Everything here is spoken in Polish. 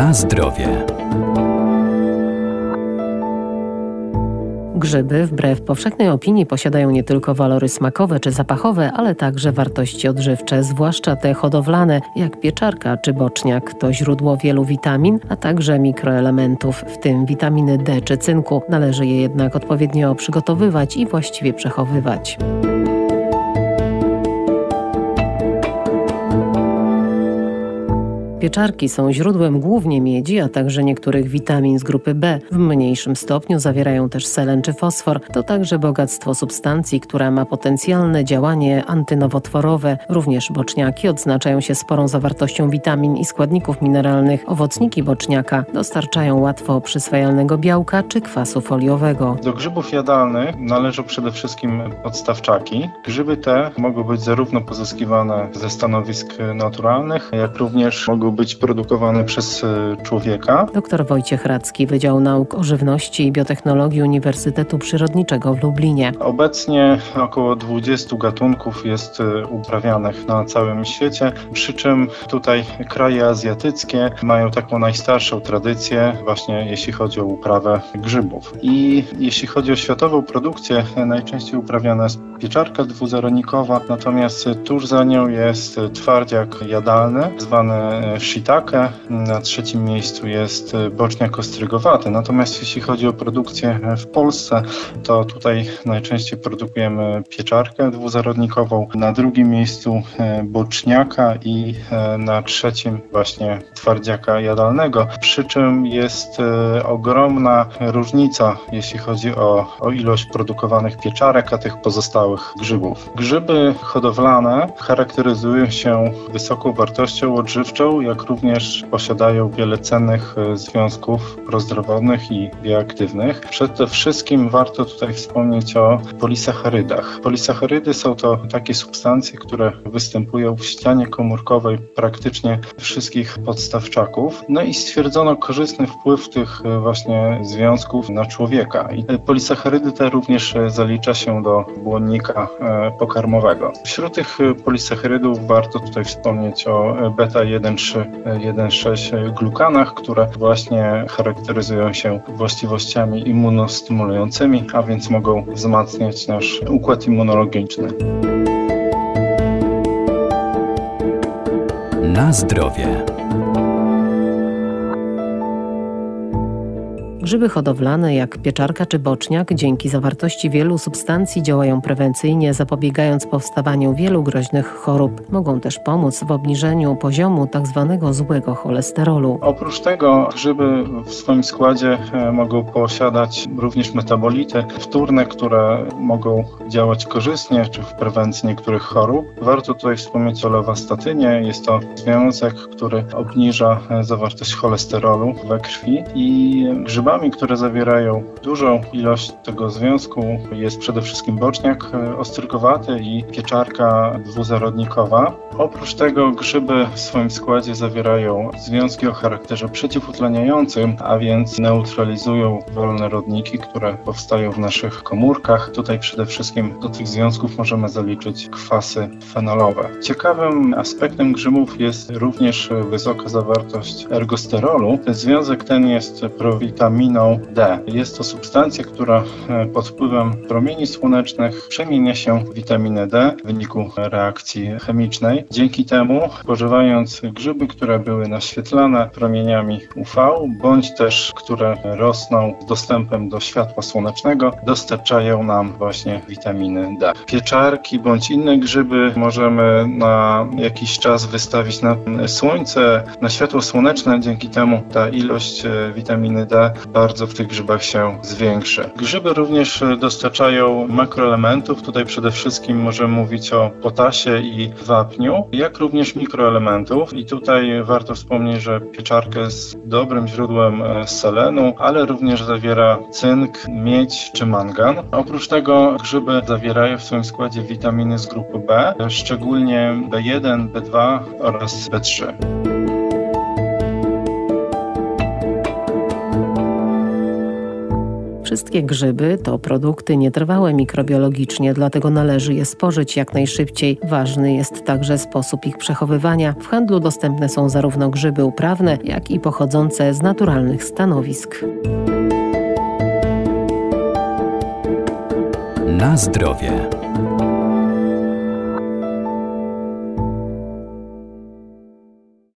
Na zdrowie. Grzyby, wbrew powszechnej opinii, posiadają nie tylko walory smakowe czy zapachowe, ale także wartości odżywcze, zwłaszcza te hodowlane, jak pieczarka czy boczniak. To źródło wielu witamin, a także mikroelementów, w tym witaminy D czy cynku. Należy je jednak odpowiednio przygotowywać i właściwie przechowywać. Pieczarki są źródłem głównie miedzi, a także niektórych witamin z grupy B. W mniejszym stopniu zawierają też selen czy fosfor. To także bogactwo substancji, która ma potencjalne działanie antynowotworowe. Również boczniaki odznaczają się sporą zawartością witamin i składników mineralnych. Owocniki boczniaka dostarczają łatwo przyswajalnego białka czy kwasu foliowego. Do grzybów jadalnych należą przede wszystkim podstawczaki. Grzyby te mogą być zarówno pozyskiwane ze stanowisk naturalnych, jak również mogą być produkowane przez e, człowieka. Dr Wojciech Radzki, Wydział Nauk o Żywności i Biotechnologii Uniwersytetu Przyrodniczego w Lublinie. Obecnie około 20 gatunków jest e, uprawianych na całym świecie, przy czym tutaj kraje azjatyckie mają taką najstarszą tradycję właśnie jeśli chodzi o uprawę grzybów. I jeśli chodzi o światową produkcję, najczęściej uprawiana jest pieczarka dwuzarodnikowa, natomiast tuż za nią jest twardziak jadalny, zwany shiitake. Na trzecim miejscu jest boczniak ostrygowaty. Natomiast jeśli chodzi o produkcję w Polsce, to tutaj najczęściej produkujemy pieczarkę dwuzarodnikową. Na drugim miejscu e, boczniaka i e, na trzecim właśnie twardziaka jadalnego. Przy czym jest e, ogromna różnica, jeśli chodzi o, o ilość produkowanych pieczarek, a tych pozostałych grzybów. Grzyby hodowlane charakteryzują się wysoką wartością odżywczą, jak również posiadają wiele cennych e, związków prozdrowotnych i bioaktywnych. Przede wszystkim warto tutaj wspomnieć o polisacharydach. Polisacharydy są to takie substancje, które występują w ścianie komórkowej praktycznie wszystkich podstawczaków. No i stwierdzono korzystny wpływ tych e, właśnie związków na człowieka. I polisacharydy te również e, zalicza się do błonnika pokarmowego. Wśród tych polisacharydów warto tutaj wspomnieć o beta-1,3 1,6 glukanach, które właśnie charakteryzują się właściwościami immunostymulującymi, a więc mogą wzmacniać nasz układ immunologiczny. Na zdrowie. Grzyby hodowlane jak pieczarka czy boczniak dzięki zawartości wielu substancji działają prewencyjnie, zapobiegając powstawaniu wielu groźnych chorób. Mogą też pomóc w obniżeniu poziomu tzw. Tak złego cholesterolu. Oprócz tego grzyby w swoim składzie e, mogą posiadać również metabolity wtórne, które mogą działać korzystnie czy w prewencji niektórych chorób. Warto tutaj wspomnieć o lewastatynie. Jest to związek, który obniża e, zawartość cholesterolu we krwi i które zawierają dużą ilość tego związku jest przede wszystkim boczniak e, ostrygowaty i pieczarka dwuzarodnikowa. Oprócz tego grzyby w swoim składzie zawierają związki o charakterze przeciwutleniającym, a więc neutralizują wolne rodniki, które powstają w naszych komórkach. Tutaj przede wszystkim do tych związków możemy zaliczyć kwasy fenolowe. Ciekawym aspektem grzybów jest również wysoka zawartość ergosterolu. Związek ten jest prowitaminą witaminą D. Jest to substancja, która e, pod wpływem promieni słonecznych przemienia się w witaminę D w wyniku reakcji chemicznej. Dzięki temu, spożywając grzyby, które były naświetlane promieniami UV, bądź też które rosną z dostępem do światła słonecznego, dostarczają nam właśnie witaminy D. Pieczarki bądź inne grzyby możemy na jakiś czas wystawić na słońce, na światło słoneczne. Dzięki temu ta ilość e, witaminy D bardzo w tych grzybach się zwiększy. Grzyby również dostarczają makroelementów. Tutaj przede wszystkim możemy mówić o potasie i wapniu, jak również mikroelementów. I tutaj warto wspomnieć, że pieczarka jest dobrym źródłem e, selenu, ale również zawiera cynk, miedź czy mangan. Oprócz tego grzyby zawierają w swoim składzie witaminy z grupy B, szczególnie B1, B2 oraz B3. Wszystkie grzyby to produkty nietrwałe mikrobiologicznie, dlatego należy je spożyć jak najszybciej. Ważny jest także sposób ich przechowywania. W handlu dostępne są zarówno grzyby uprawne, jak i pochodzące z naturalnych stanowisk. Na zdrowie.